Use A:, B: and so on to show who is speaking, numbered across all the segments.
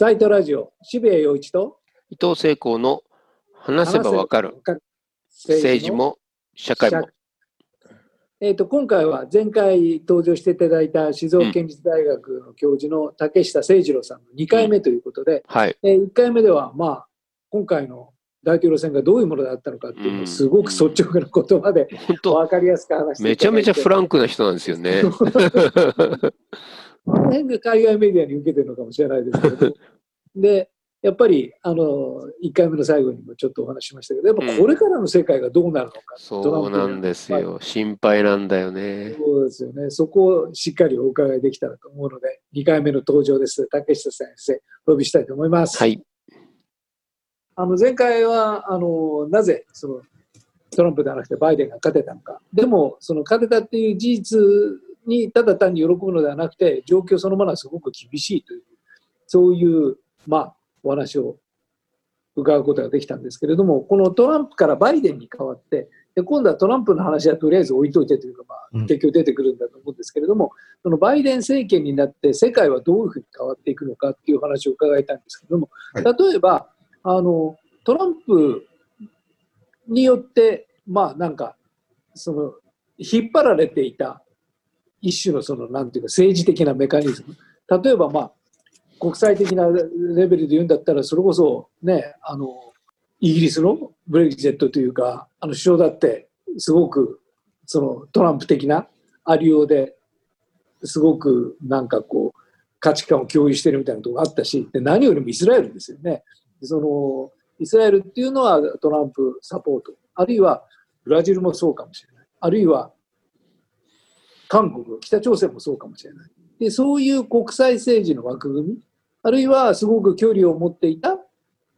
A: サイトラジオ、渋谷陽一と
B: 伊藤聖光の話せばわかる政治も社会も。
A: えーと、今回は前回登場していただいた静岡県立大学の教授の竹下誠二郎さんの2回目ということで、
B: うん。はい、
A: えー、1回目では、まあ、今回の大統領選がどういうものだったのかっていうのをすごく率直な言葉で分かりやすく話して。
B: めちゃめちゃフランクな人なんですよね。
A: この辺が海外メディアに受けてるのかもしれないですけど、で、やっぱり、あの、1回目の最後にもちょっとお話しましたけど、やっぱこれからの世界がどうなるのか。
B: うん、そうなんですよ。心配なんだよね。
A: そうですよね。そこをしっかりお伺いできたらと思うので、2回目の登場です。竹下先生、お呼びしたいと思います。
B: はい。
A: あの、前回は、あの、なぜ、その、トランプではなくてバイデンが勝てたのか。でも、その勝てたっていう事実にただ単に喜ぶのではなくて、状況そのものはすごく厳しいという、そういう、まあ、お話を伺うことができたんですけれども、このトランプからバイデンに変わって、で今度はトランプの話はとりあえず置いといてというか、まあ、結局出てくるんだと思うんですけれども、うん、そのバイデン政権になって世界はどういうふうに変わっていくのかっていう話を伺いたいんですけれども、はい、例えばあのトランプによってまあなんかその引っ張られていた一種のそのなんていうか政治的なメカニズム。例えばまあ国際的なレベルで言うんだったらそれこそねあのイギリスのブレグジェットというかあの首相だってすごくそのトランプ的なありようですごくなんかこう価値観を共有してるみたいなとこがあったしで何よりもイスラエルですよね。そのイスラエルっていうのはトランプサポート。あるいはブラジルもそうかもしれない。あるいは韓国、北朝鮮もそうかもしれない。で、そういう国際政治の枠組み、あるいはすごく距離を持っていた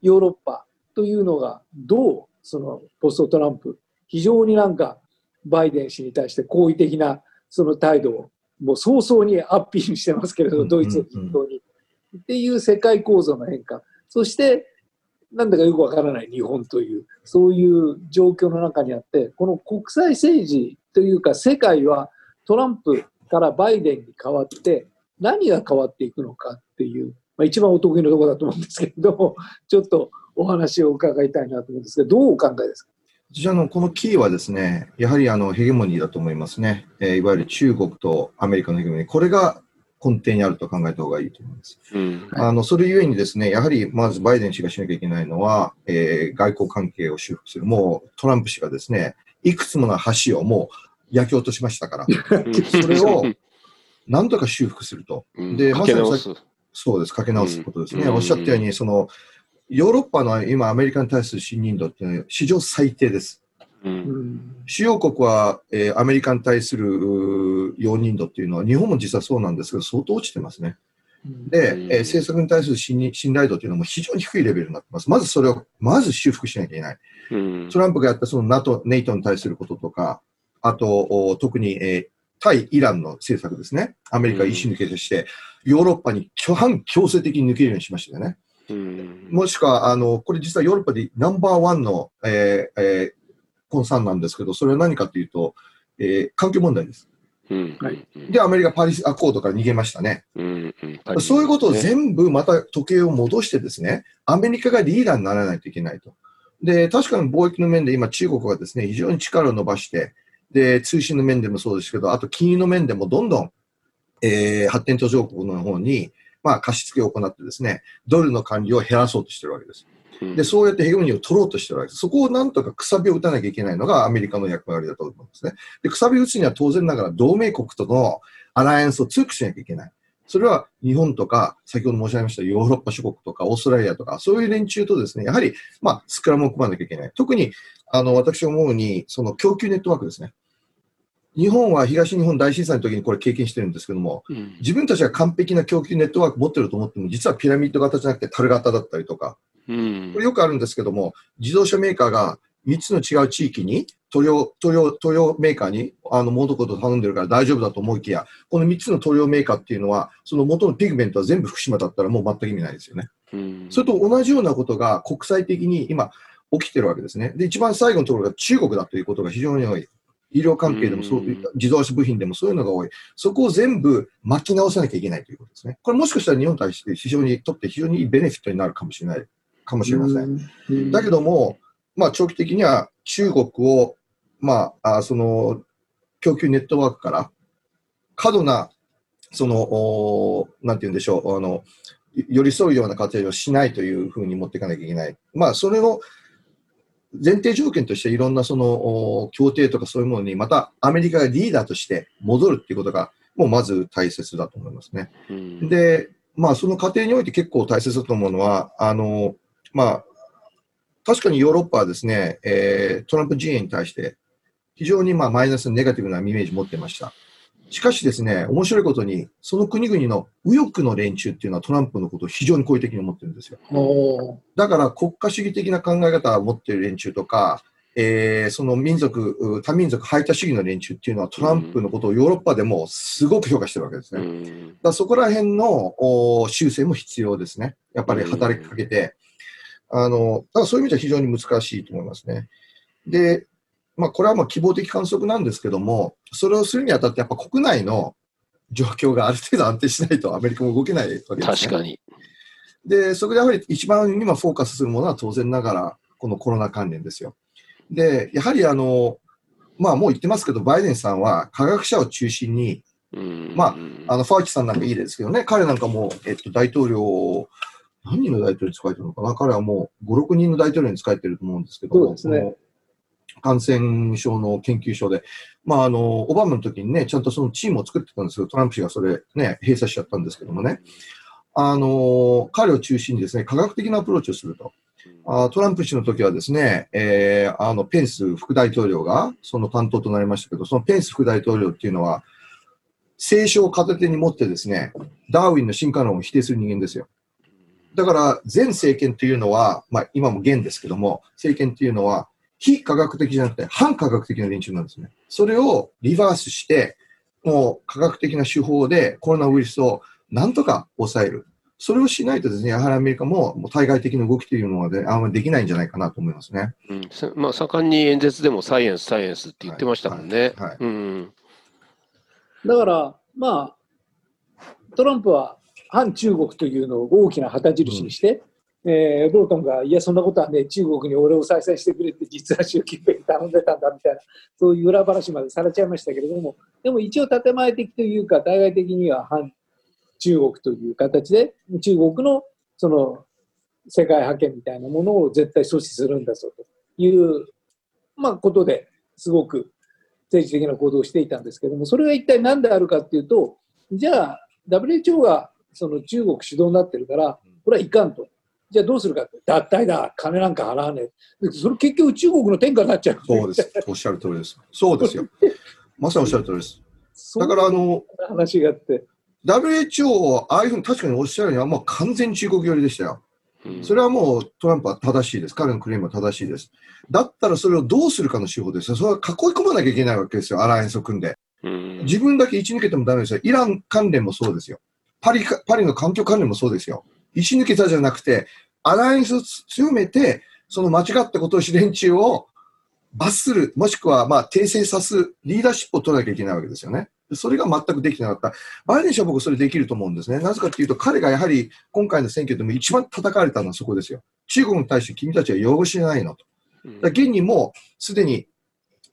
A: ヨーロッパというのが、どうそのポストトランプ、非常になんかバイデン氏に対して好意的なその態度をもう早々にアピールしてますけれど、ドイツを筆頭に。っていう世界構造の変化。そして、なんだかよくわからない日本という、そういう状況の中にあって、この国際政治というか世界はトランプからバイデンに変わって何が変わっていくのかっていう、まあ、一番お得意のところだと思うんですけれども ちょっとお話を伺いたいなと思うんですがどうお考えですか？
C: 私あのこのキーはですね、やはりあのヘゲモニーだと思いますね、えー、いわゆる中国とアメリカのヘゲモニー、これが根底にあると考えた方がいいと思います。うん、あのそれゆえにですね、やはりまずバイデン氏がしなきゃいけないのは、えー、外交関係を修復する。もうトランプ氏がですね、いくつもの橋をもう焼き落としましたから、それをなんとか修復すると。
B: で、まさに
C: そうです、かけ直すことですね。おっしゃったように、その、ヨーロッパの今、アメリカに対する信任度って史上最低です。うん、主要国は、えー、アメリカに対する容認度っていうのは、日本も実はそうなんですけど、相当落ちてますね。で、えー、政策に対する信頼度というのも非常に低いレベルになってます。まずそれを、まず修復しなきゃいけない。うん、トランプがやったその NATO、ネイトに対することとか、あと、特に、えー、対イランの政策ですね。アメリカ一抜けとして、ヨーロッパに反強制的に抜けるようにしましたよね。もしくは、あの、これ実はヨーロッパでナンバーワンの、えーえー、コンサーンなんですけど、それは何かというと、えー、環境問題です。はい、で、アメリカ・パリスアコードから逃げましたね。うんうん、そういうことを全部また時計を戻してですね、アメリカがリーダーにならないといけないと。で、確かに貿易の面で今中国がですね、非常に力を伸ばして、で、通信の面でもそうですけど、あと金融の面でもどんどん、えー、発展途上国の方に、まあ、貸し付けを行ってですね、ドルの管理を減らそうとしてるわけです。で、そうやってヘゲモニーを取ろうとしてるわけです。そこをなんとかくさびを打たなきゃいけないのがアメリカの役割だと思うんですね。で、くさび打つには当然ながら同盟国とのアライアンスを強くしなきゃいけない。それは日本とか、先ほど申し上げましたヨーロッパ諸国とかオーストラリアとか、そういう連中とですね、やはり、まあ、スクラムを組まなきゃいけない。特に、あの、私思うに、その供給ネットワークですね。日本は東日本大震災の時にこれ経験してるんですけども、うん、自分たちが完璧な供給ネットワーク持ってると思っても、実はピラミッド型じゃなくて樽型だったりとか、うん、これよくあるんですけども、自動車メーカーが3つの違う地域に、塗料、塗料、塗料メーカーに、あの、元々頼んでるから大丈夫だと思いきや、この3つの塗料メーカーっていうのは、その元のピグメントは全部福島だったらもう全く意味ないですよね。うん、それと同じようなことが国際的に今起きてるわけですね。で、一番最後のところが中国だということが非常に多い。医療関係でもそう、自動車部品でもそういうのが多い。そこを全部巻き直さなきゃいけないということですね。これもしかしたら日本に対して非常にとって非常にいいベネフィットになるかもしれない、かもしれません。だけども、まあ長期的には中国を、まあ、あその、供給ネットワークから過度な、その、なんて言うんでしょう、あの、寄り添うような活動をしないというふうに持っていかなきゃいけない。まあ、それの前提条件としていろんなその協定とかそういうものにまたアメリカがリーダーとして戻るっていうことがもうまず大切だと思いますね。うん、で、まあその過程において結構大切だと思うのは、あの、まあ、確かにヨーロッパはですね、えー、トランプ陣営に対して非常にまあマイナスネガティブなイメージ持ってました。しかしですね、面白いことに、その国々の右翼の連中っていうのはトランプのことを非常に好意的に思ってるんですよ。だから国家主義的な考え方を持っている連中とか、えー、その民族、多民族排他主義の連中っていうのはトランプのことをヨーロッパでもすごく評価してるわけですね。だそこら辺の修正も必要ですね。やっぱり働きかけて。あの、だからそういう意味では非常に難しいと思いますね。で、まあ、これはまあ希望的観測なんですけども、それをするにあたって、やっぱ国内の状況がある程度安定しないとアメリカも動けないわけです、ね、
B: 確かに。
C: で、そこでやはり一番今フォーカスするものは当然ながら、このコロナ関連ですよ。で、やはりあの、まあもう言ってますけど、バイデンさんは科学者を中心に、まあ、あの、ファウチさんなんかいいですけどね、彼なんかも、えっと、大統領、何人の大統領に使えてるのかな彼はもう5、6人の大統領に使えてると思うんですけど、
A: そうですね。
C: 感染症の研究所で、まあ、あの、オバマの時にね、ちゃんとそのチームを作ってたんですけど、トランプ氏がそれね、閉鎖しちゃったんですけどもね、あの、彼を中心にですね、科学的なアプローチをすると。あトランプ氏の時はですね、えー、あの、ペンス副大統領がその担当となりましたけど、そのペンス副大統領っていうのは、聖書を片手に持ってですね、ダーウィンの進化論を否定する人間ですよ。だから、前政権というのは、まあ今も現ですけども、政権というのは、非科学的じゃなくて反科学的な連中なんですね。それをリバースして、もう科学的な手法でコロナウイルスをなんとか抑える。それをしないとですね、やはりアメリカももう対外的な動きというのは、ね、あんまりできないんじゃないかなと思いますね。
B: うん、まあ、盛んに演説でもサイエンス、サイエンスって言ってましたもんね。はい、はいうん、
A: だから、まあ、トランプは反中国というのを大きな旗印にして、えー、ボルトンが、いや、そんなことはね、中国に俺を再生してくれって、実は習近平に頼んでたんだみたいな、そういう裏話までされちゃいましたけれども、でも一応、建前的というか、対外的には反中国という形で、中国のその世界覇権みたいなものを絶対阻止するんだぞという、まあ、ことですごく政治的な行動をしていたんですけども、それが一体何であるかっていうと、じゃあ、WHO がその中国主導になってるから、これはいかんと。じゃあどうするかって、脱退だ、金なんか払わねえ。それ結局中国の天下になっちゃう。
C: そうです。おっしゃる通りです。そうですよ。まさにおっしゃる通りです。だからあの、
A: 話があって。
C: WHO はああいうふうに確かにおっしゃるにはもう完全中国寄りでしたよ。それはもうトランプは正しいです。彼のクレームは正しいです。だったらそれをどうするかの手法ですよ。それは囲い込まなきゃいけないわけですよ。アライアンスを組んで。自分だけ位置抜けてもダメですよ。イラン関連もそうですよ。パリパリの環境関連もそうですよ。石抜けたじゃなくて、アライアンスを強めて、その間違ったことをし連中を罰する、もしくはまあ訂正さす、リーダーシップを取らなきゃいけないわけですよね。それが全くできてなかった。バイデン氏は僕それできると思うんですね。なぜかというと、彼がやはり今回の選挙でも一番叩かれたのはそこですよ。中国に対して君たちは擁護しないのと。だ現にもうすでに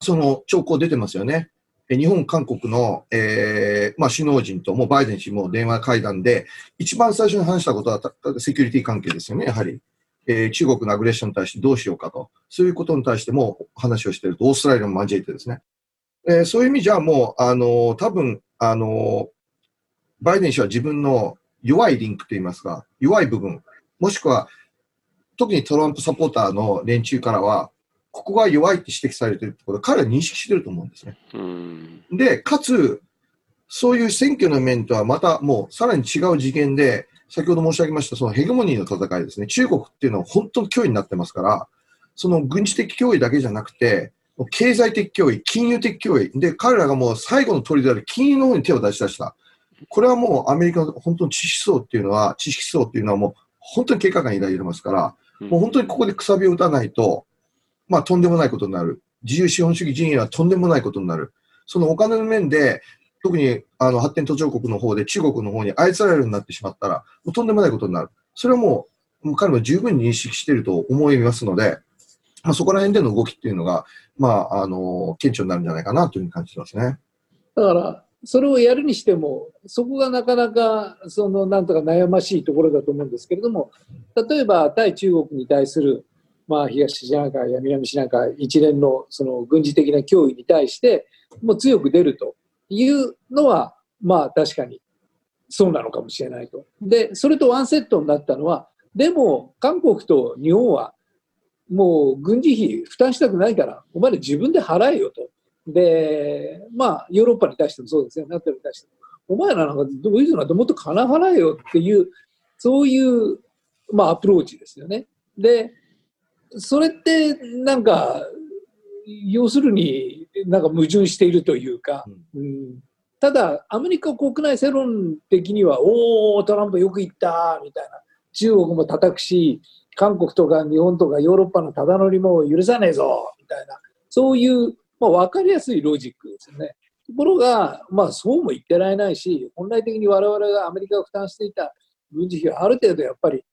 C: その兆候出てますよね。日本、韓国の、えーまあ、首脳陣ともバイデン氏も電話会談で、一番最初に話したことはセキュリティ関係ですよね、やはり。えー、中国のアグレッションに対してどうしようかと。そういうことに対しても話をしていると、オーストラリアも交えてですね。えー、そういう意味じゃもう、あのー、多分、あのー、バイデン氏は自分の弱いリンクといいますか、弱い部分、もしくは、特にトランプサポーターの連中からは、ここが弱いって指摘されてるってことは彼は認識してると思うんですね。で、かつ、そういう選挙の面とはまたもうさらに違う次元で、先ほど申し上げましたそのヘゲモニーの戦いですね。中国っていうのは本当に脅威になってますから、その軍事的脅威だけじゃなくて、経済的脅威、金融的脅威。で、彼らがもう最後の鳥である金融の方に手を出し出した。これはもうアメリカの本当に知識層っていうのは、知識層っていうのはもう本当に警戒感に抱いてますから、もう本当にここでくさびを打たないと、まあ、とんでもないことになる。自由資本主義陣営はとんでもないことになる。そのお金の面で、特にあの発展途上国の方で中国の方に操られるようになってしまったら、もうとんでもないことになる。それはもう、彼も十分認識していると思いますので、まあ、そこら辺での動きっていうのが、まあ、あの、顕著になるんじゃないかなというふうに感じてますね。
A: だから、それをやるにしても、そこがなかなか、その、なんとか悩ましいところだと思うんですけれども、例えば、対中国に対する、まあ、東シナ海や南シナ海一連のその軍事的な脅威に対して、もう強く出るというのは、まあ、確かにそうなのかもしれないと。で、それとワンセットになったのは、でも、韓国と日本は、もう軍事費負担したくないから、お前ら自分で払えよと。で、まあ、ヨーロッパに対してもそうですよ、ナトルに対しても。お前らなんかどういうのなんてもっと金払えよっていう、そういう、まあ、アプローチですよね。で、それってなんか、要するになんか矛盾しているというか、うん、ただ、アメリカ国内世論的には、おお、トランプよく言ったみたいな、中国も叩くし、韓国とか日本とかヨーロッパのただ乗りも許さねえぞみたいな、そういうまあ、分かりやすいロジックですよね。ところが、まあ、そうも言ってられないし、本来的に我々がアメリカが負担していた軍事費はある程度やっぱり、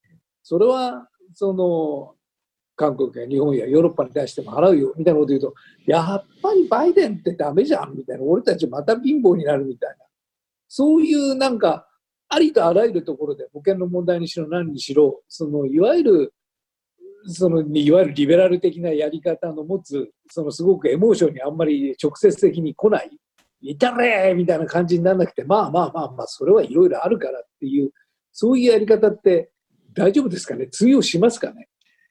A: それは、その、韓国や日本やヨーロッパに対しても払うよみたいなこと言うと、やっぱりバイデンってダメじゃんみたいな、俺たちまた貧乏になるみたいな、そういうなんか、ありとあらゆるところで保険の問題にしろ何にしろ、そのいわゆるそのいわゆるリベラル的なやり方の持つそのすごくエモーションにあんまり直接的に来ないいたれみたいな感じにならなくてまあまあまあまあそれはいろいろあるからっていうそういうやり方って大丈夫ですかね？通用しますかね？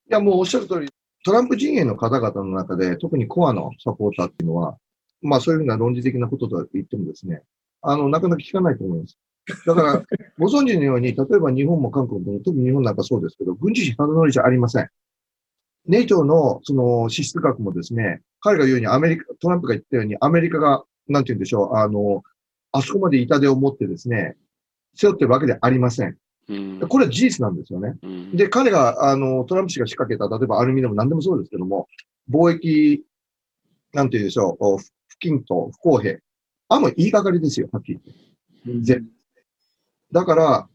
C: いやもうおっしゃる通りトランプ陣営の方々の中で特にコアのサポーターっていうのはまあそういうふうな論理的なことと言ってもですねあのなかなか聞かないと思います。だから、ご存知のように、例えば日本も韓国も、特に日本なんかそうですけど、軍事費ただ乗りじゃありません。ネイトのその支出額もですね、彼が言うようにアメリカ、トランプが言ったようにアメリカが、なんて言うんでしょう、あの、あそこまで痛手を持ってですね、背負ってるわけではありません。これは事実なんですよね。で、彼が、あの、トランプ氏が仕掛けた、例えばアルミでも何でもそうですけども、貿易、なんて言うんでしょう、不均と不公平。あ、もう言いがかりですよ、はっきり言って。だから、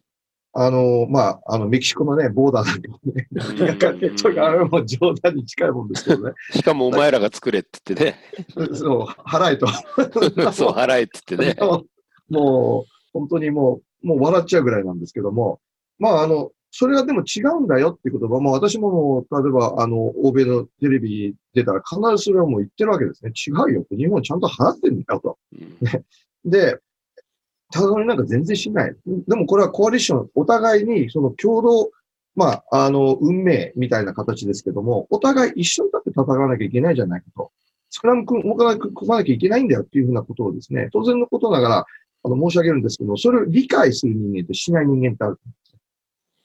C: あの、まあ、あの、メキシコのね、ボーダーなんかもね、ちょっとあれも冗談に近いもんですけどね。
B: しかもお前らが作れって言って
C: ね。そう、払えと。
B: そう、払えって言ってね。
C: もう、本当にもう、もう笑っちゃうぐらいなんですけども、まあ、あの、それはでも違うんだよっていう言葉も、私も例えば、あの、欧米のテレビ出たら必ずそれはもう言ってるわけですね。違うよって、日本ちゃんと払ってんだよと。で、ただになんか全然しない。でもこれはコアリッション、お互いにその共同、まあ、あの、運命みたいな形ですけども、お互い一緒に立って戦わなきゃいけないじゃないかと。スクラム組まなきゃいけないんだよっていうふうなことをですね、当然のことながら、あの、申し上げるんですけど、それを理解する人間としない人間ってある。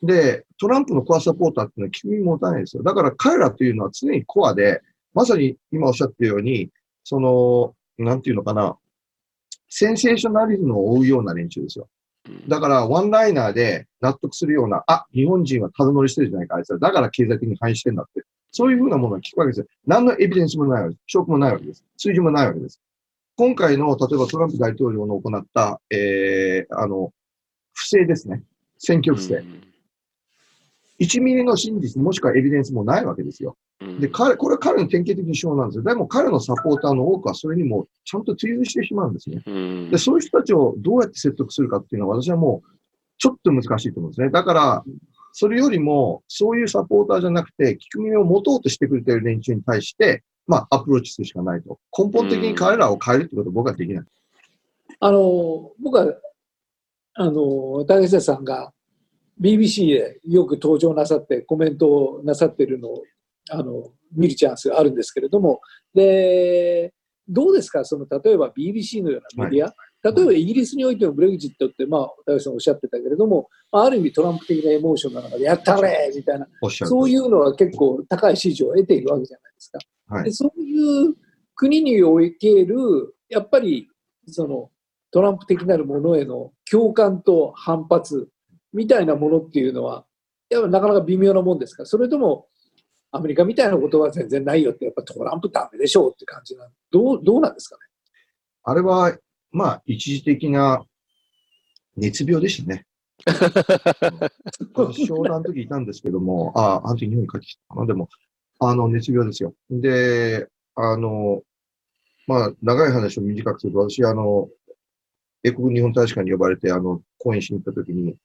C: で、トランプのコアサポーターっていうのは聞く耳持たないですよ。だから彼らっていうのは常にコアで、まさに今おっしゃったように、その、なんていうのかな、センセーショナリズムを追うような連中ですよ。だから、ワンライナーで納得するような、あ、日本人はただ乗りしてるじゃないか、あいつら。だから経済的に反映してんだって。そういうふうなものを聞くわけですよ。何のエビデンスもないわけです。証拠もないわけです。数字もないわけです。今回の、例えばトランプ大統領の行った、えー、あの、不正ですね。選挙不正。1ミリの真実もしくはエビデンスもないわけですよ。で、彼、これは彼の典型的に手法なんですよ。でも彼のサポーターの多くはそれにもちゃんと追随してしまうんですね。で、そういう人たちをどうやって説得するかっていうのは私はもうちょっと難しいと思うんですね。だから、それよりも、そういうサポーターじゃなくて、聞く耳を持とうとしてくれている連中に対して、まあ、アプローチするしかないと。根本的に彼らを変えるってことは僕はできない。
A: あの、僕は、あの、竹下さんが BBC でよく登場なさってコメントをなさっているのをあの見るチャンスがあるんですけれども、でどうですか、その例えば BBC のようなメディア、はい、例えばイギリスにおいてのブレグジットって、まあ、高橋さんおっしゃってたけれども、ある意味トランプ的なエモーションの中で、やったれみたいな、そういうのは結構高い支持を得ているわけじゃないですか。はい、でそういう国における、やっぱりそのトランプ的なるものへの共感と反発みたいなものっていうのは、やっぱなかなか微妙なもんですか、それともアメリカみたいなことは全然ないよって、やっぱトランプダメでしょうって感じなどう、どうなんですかね？
C: あれは、まあ、一時的な熱病でしたね。商談の時いたんですけども、ああ、あの時日本に帰ってきたかな。でも、あの、熱病ですよ。で、あの、まあ、長い話を短くすると、私、あの、英国日本大使館に呼ばれて、あの、講演しに行った時に、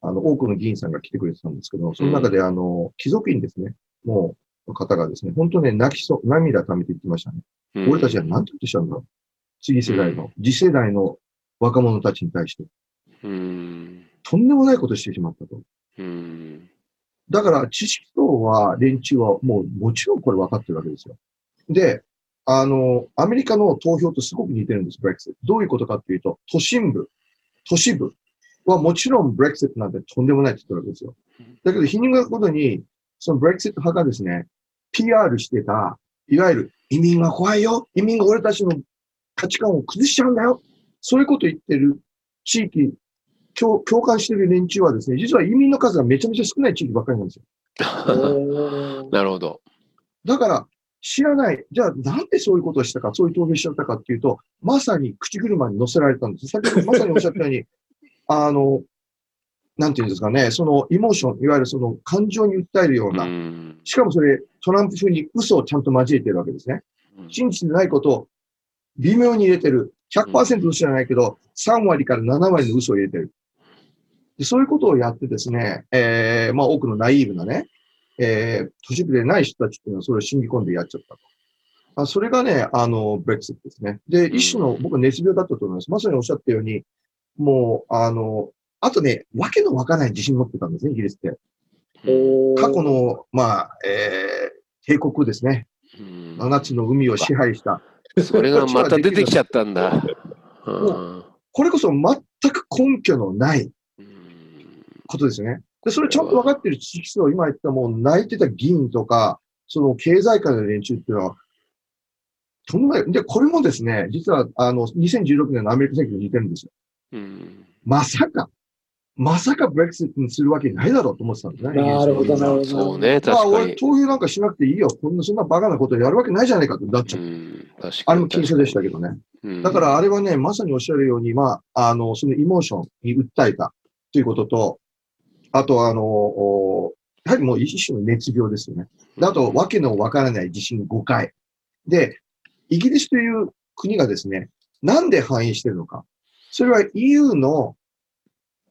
C: あの、多くの議員さんが来てくれてたんですけど、その中で、あの、貴族院ですね、もう、方がですね、本当ね、泣きそう、涙ためて言ってましたね。うん、俺たちは何て言ってしたんだろう。次世代の、次世代の若者たちに対して。うん、とんでもないことしてしまったと。うん、だから、知識層は、連中はもう、もちろんこれ分かってるわけですよ。で、あの、アメリカの投票とすごく似てるんです、ブレクセット。どういうことかっていうと、都心部、都市部はもちろんブレクセットなんてとんでもないって言ってるわけですよ。だけど、皮肉なことに、そのブレクセット派がですね、PR してた、いわゆる移民が怖いよ。移民が俺たちの価値観を崩しちゃうんだよ。そういうこと言ってる地域、共共感してる連中はですね、実は移民の数がめちゃめちゃ少ない地域ばっかりなんです
B: よ。なるほど。
C: だから、知らない。じゃあ、なんでそういうことをしたか、そういう投票しちゃったかっていうと、まさに口車に乗せられたんです。先ほどまさにおっしゃったように、あの、なんていうんですかね、そのイモーション、いわゆるその感情に訴えるような、しかもそれ、トランプ風に嘘をちゃんと交えてるわけですね。真実でないことを微妙に入れてる。100%嘘じゃないけど、3割から7割の嘘を入れてる。でそういうことをやってですね、えー、まあ多くのナイーブなね、えー、都市部でない人たちっていうのはそれを信じ込んでやっちゃったと。あそれがね、あの、ブレックスですね。で、一種の、僕は熱病だったと思います。まさにおっしゃったように、もう、あの、あとね、わけのわからない自信持ってたんですね、イギリスって。過去の、まあ、えー、帝国ですね。七つの海を支配した。
B: それがまた出てきちゃったんだ。
C: これこそ全く根拠のないことですよね。で、それちゃんと分かってる知識層、今言ったもう泣いてた議員とか、その経済界の連中っていうのは、とんでもない。で、これもですね、実は、あの、2016年のアメリカ選挙に似てるんですよ。うん、まさか、まさかブレクシットにするわけないだろうと思ってたんですね。
A: なるほど、なるほど。
B: そうね、確かに。まあ、俺、
C: 投票なんかしなくていいよ。こんな、そんなバカなことやるわけないじゃないかってなっちゃう。うん、確かに。あれも禁止でしたけどね。うん、だから、あれはね、まさにおっしゃるように、まあ、あの、そのエモーションに訴えたということと、あと、あの、やはりもう一種の熱病ですよね。あと、わけのわからない地震5回。で、イギリスという国がですね、なんで反映しているのか。それは EU の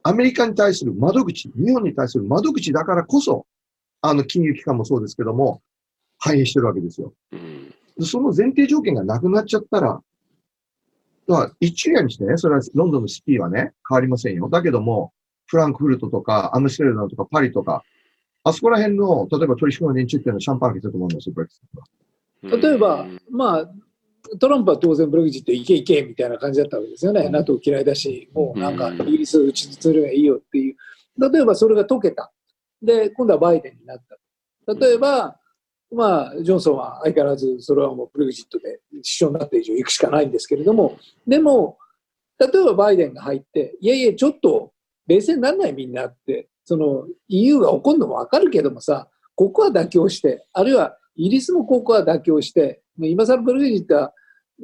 C: アメリカに対する窓口、日本に対する窓口だからこそ、あの、金融機関もそうですけども、反映してるわけですよ。その前提条件がなくなっちゃったら、だから一夜にしてね、それはロンドンのシティはね、変わりませんよ。だけども、フランクフルトとか、アムステルダムとか、パリとか、あそこら辺の、例えば取引の連中っていうのはシャンパン開けたと思うんですよ、ブレクス
A: ト例えば、まあ、トランプは当然ブレグジットいけいけみたいな感じだったわけですよね。NATO 嫌いだし、もうなんかイギリス打ちつればいいよっていう。例えばそれが解けた。で、今度はバイデンになった。例えば、まあ、ジョンソンは相変わらずそれはもうブレグジットで首相になった以上行くしかないんですけれども、でも、例えばバイデンが入って、いやいや、ちょっと冷静にならないみんなって、その EU が怒るのもわかるけどもさ、ここは妥協して、あるいはイギリスもここは妥協して、今更ブレグジットは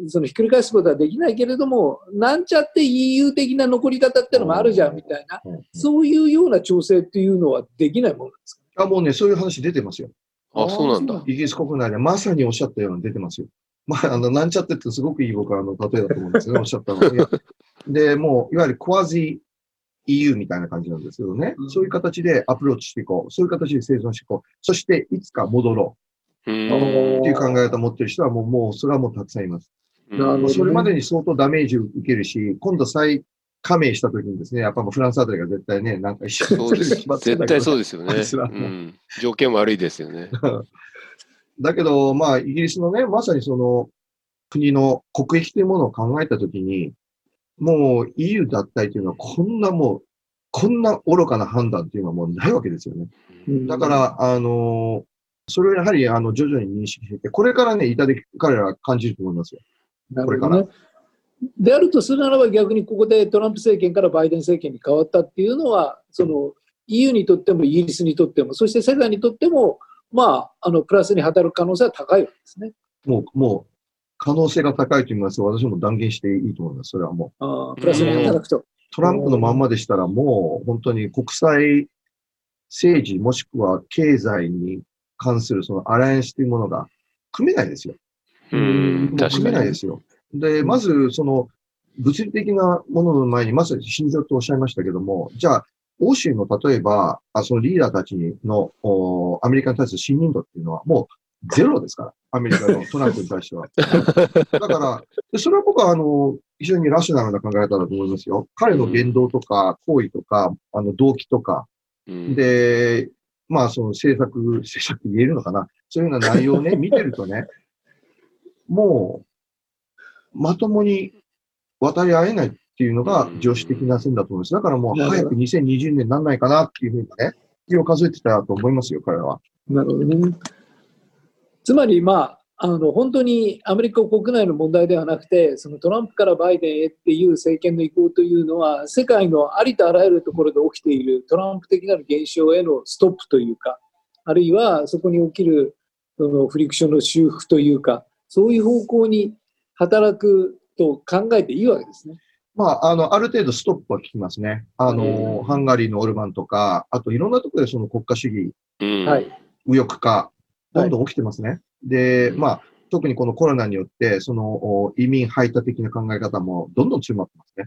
A: そのひっくり返すことはできないけれども、なんちゃって EU 的な残り方ってのもあるじゃんみたいな、そういうような調整っていうのはできないものです
C: か？あもうね、そういう話出てますよ。
B: あ、そうなんだ。
C: イギリス国内でまさにおっしゃったように出てますよ。まあ、あの、なんちゃってってすごくいい僕はあの、例えだと思うんですよね、おっしゃったのは。で、もう、いわゆるクワジ EU みたいな感じなんですけどね、うん、そういう形でアプローチしていこう。そういう形で生存していこう。そして、いつか戻ろう。っていう考え方を持ってる人はもう、もう、それはもうたくさんいます。ね、それまでに相当ダメージを受けるし、今度再加盟した時にですね、やっぱもうフランスあたりが絶対ね、なんか一緒
B: に絶対そうですよね、うん。条件悪いですよね。
C: だけど、まあ、イギリスのね、まさにその国の国益というものを考えたときに、もう EU 脱退というのはこんなもう、こんな愚かな判断というのはもうないわけですよね。だから、あの、それをやはりあの徐々に認識していて、これからね、痛手彼らは感じると思いますよ。これから。
A: であるとするならば逆にここでトランプ政権からバイデン政権に変わったっていうのはその EU にとってもイギリスにとってもそして世界にとってもまあ、あのプラスに働く可能性は高いわけですね。
C: もう、もう、可能性が高いと言いますと、私も断言していいと思います。それはも
A: う。あプラスに働くと。
C: トランプのまんまでしたら、もう本当に国際政治もしくは経済に関するそのアライアンスというものが組めないですよ。
B: うん、
C: 組めないですよ。で、まず、その、物理的なものの前に、まさに心情とおっしゃいましたけども、じゃあ、欧州の例えば、あそのリーダーたちのおアメリカに対する信任度っていうのはもうゼロですから、アメリカの トランプに対しては。だから、それは僕はあの非常にラショナルな考え方だと思いますよ。彼の言動とか行為とか、あの動機とか、うん、で、まあその政策、政策って言えるのかな。そういうような内容をね、見てるとね、もう、まともに渡り合えないっていうのが常識的な線だと思います。だからもう早く2020年にならないかなっていうふうにね、気を数えてたと思いますよ、彼は。
A: なるほどね。つまり、まあ、あの本当にアメリカ国内の問題ではなくて、そのトランプからバイデンへっていう政権の意向というのは、世界のありとあらゆるところで起きているトランプ的なる現象へのストップというか、あるいはそこに起きるそのフリクションの修復というか、そういう方向に働くと考えていいわけですね。
C: まあ、あの、ある程度ストップは効きますね。あの、ハンガリーのオルバンとか、あといろんなところでその国家主義、
B: はい、
C: 右翼化、どんどん起きてますね。はい、で、まあ、特にこのコロナによって、その移民排他的な考え方もどんどん強まってますね。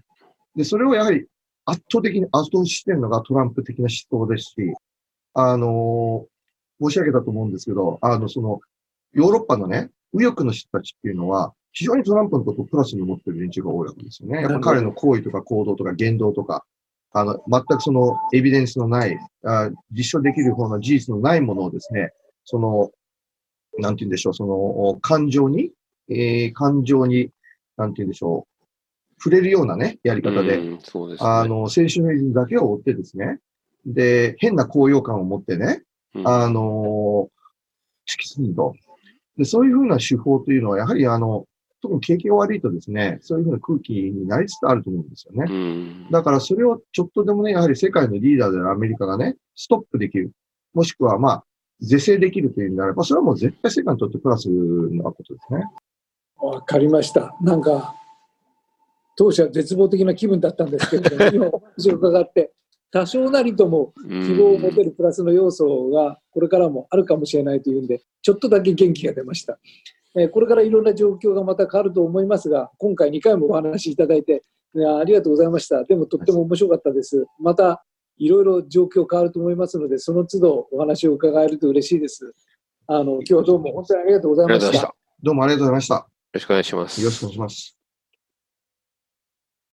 C: で、それをやはり圧倒的に圧倒しているのがトランプ的な思想ですし、あの、申し上げたと思うんですけど、あの、その、ヨーロッパのね、右翼の人たちっていうのは、非常にトランプのことをプラスに思ってる連中が多いわけですよね。やっぱ彼の行為とか行動とか言動とか、あの、全くそのエビデンスのない、あ実証できる方の事実のないものをですね、その、なんて言うんでしょう、その、感情に、えー、感情に、なんて言うんでしょう、触れるようなね、やり方で、
B: ね、
C: あの、センショナリズムだけを追ってですね、で、変な高揚感を持ってね、うん、あの、突き進むと。で、そういうふうな手法というのは、やはりあの、特に景気が悪いとですね、そういうふうな空気になりつつあると思うんですよね。だからそれをちょっとでもね、やはり世界のリーダーであるアメリカがね、ストップできる。もしくはまあ、是正できるというのであれば、それはもう絶対世界にとってプラスなことですね。
A: わかりました。なんか、当初は絶望的な気分だったんですけれども、今お話を伺って、多少なりとも希望を持てるプラスの要素がこれからもあるかもしれないというんで、ちょっとだけ元気が出ました。えこれからいろんな状況がまた変わると思いますが、今回2回もお話しいただいて、ありがとうございました。でもとっても面白かったです。またいろいろ状況変わると思いますので、その都度お話を伺えると嬉しいです。あの今日はどうも本当にありがとうございました。
C: どうもありがとうございました。よ
B: ろしくお願いします。
C: よろしくお願いします。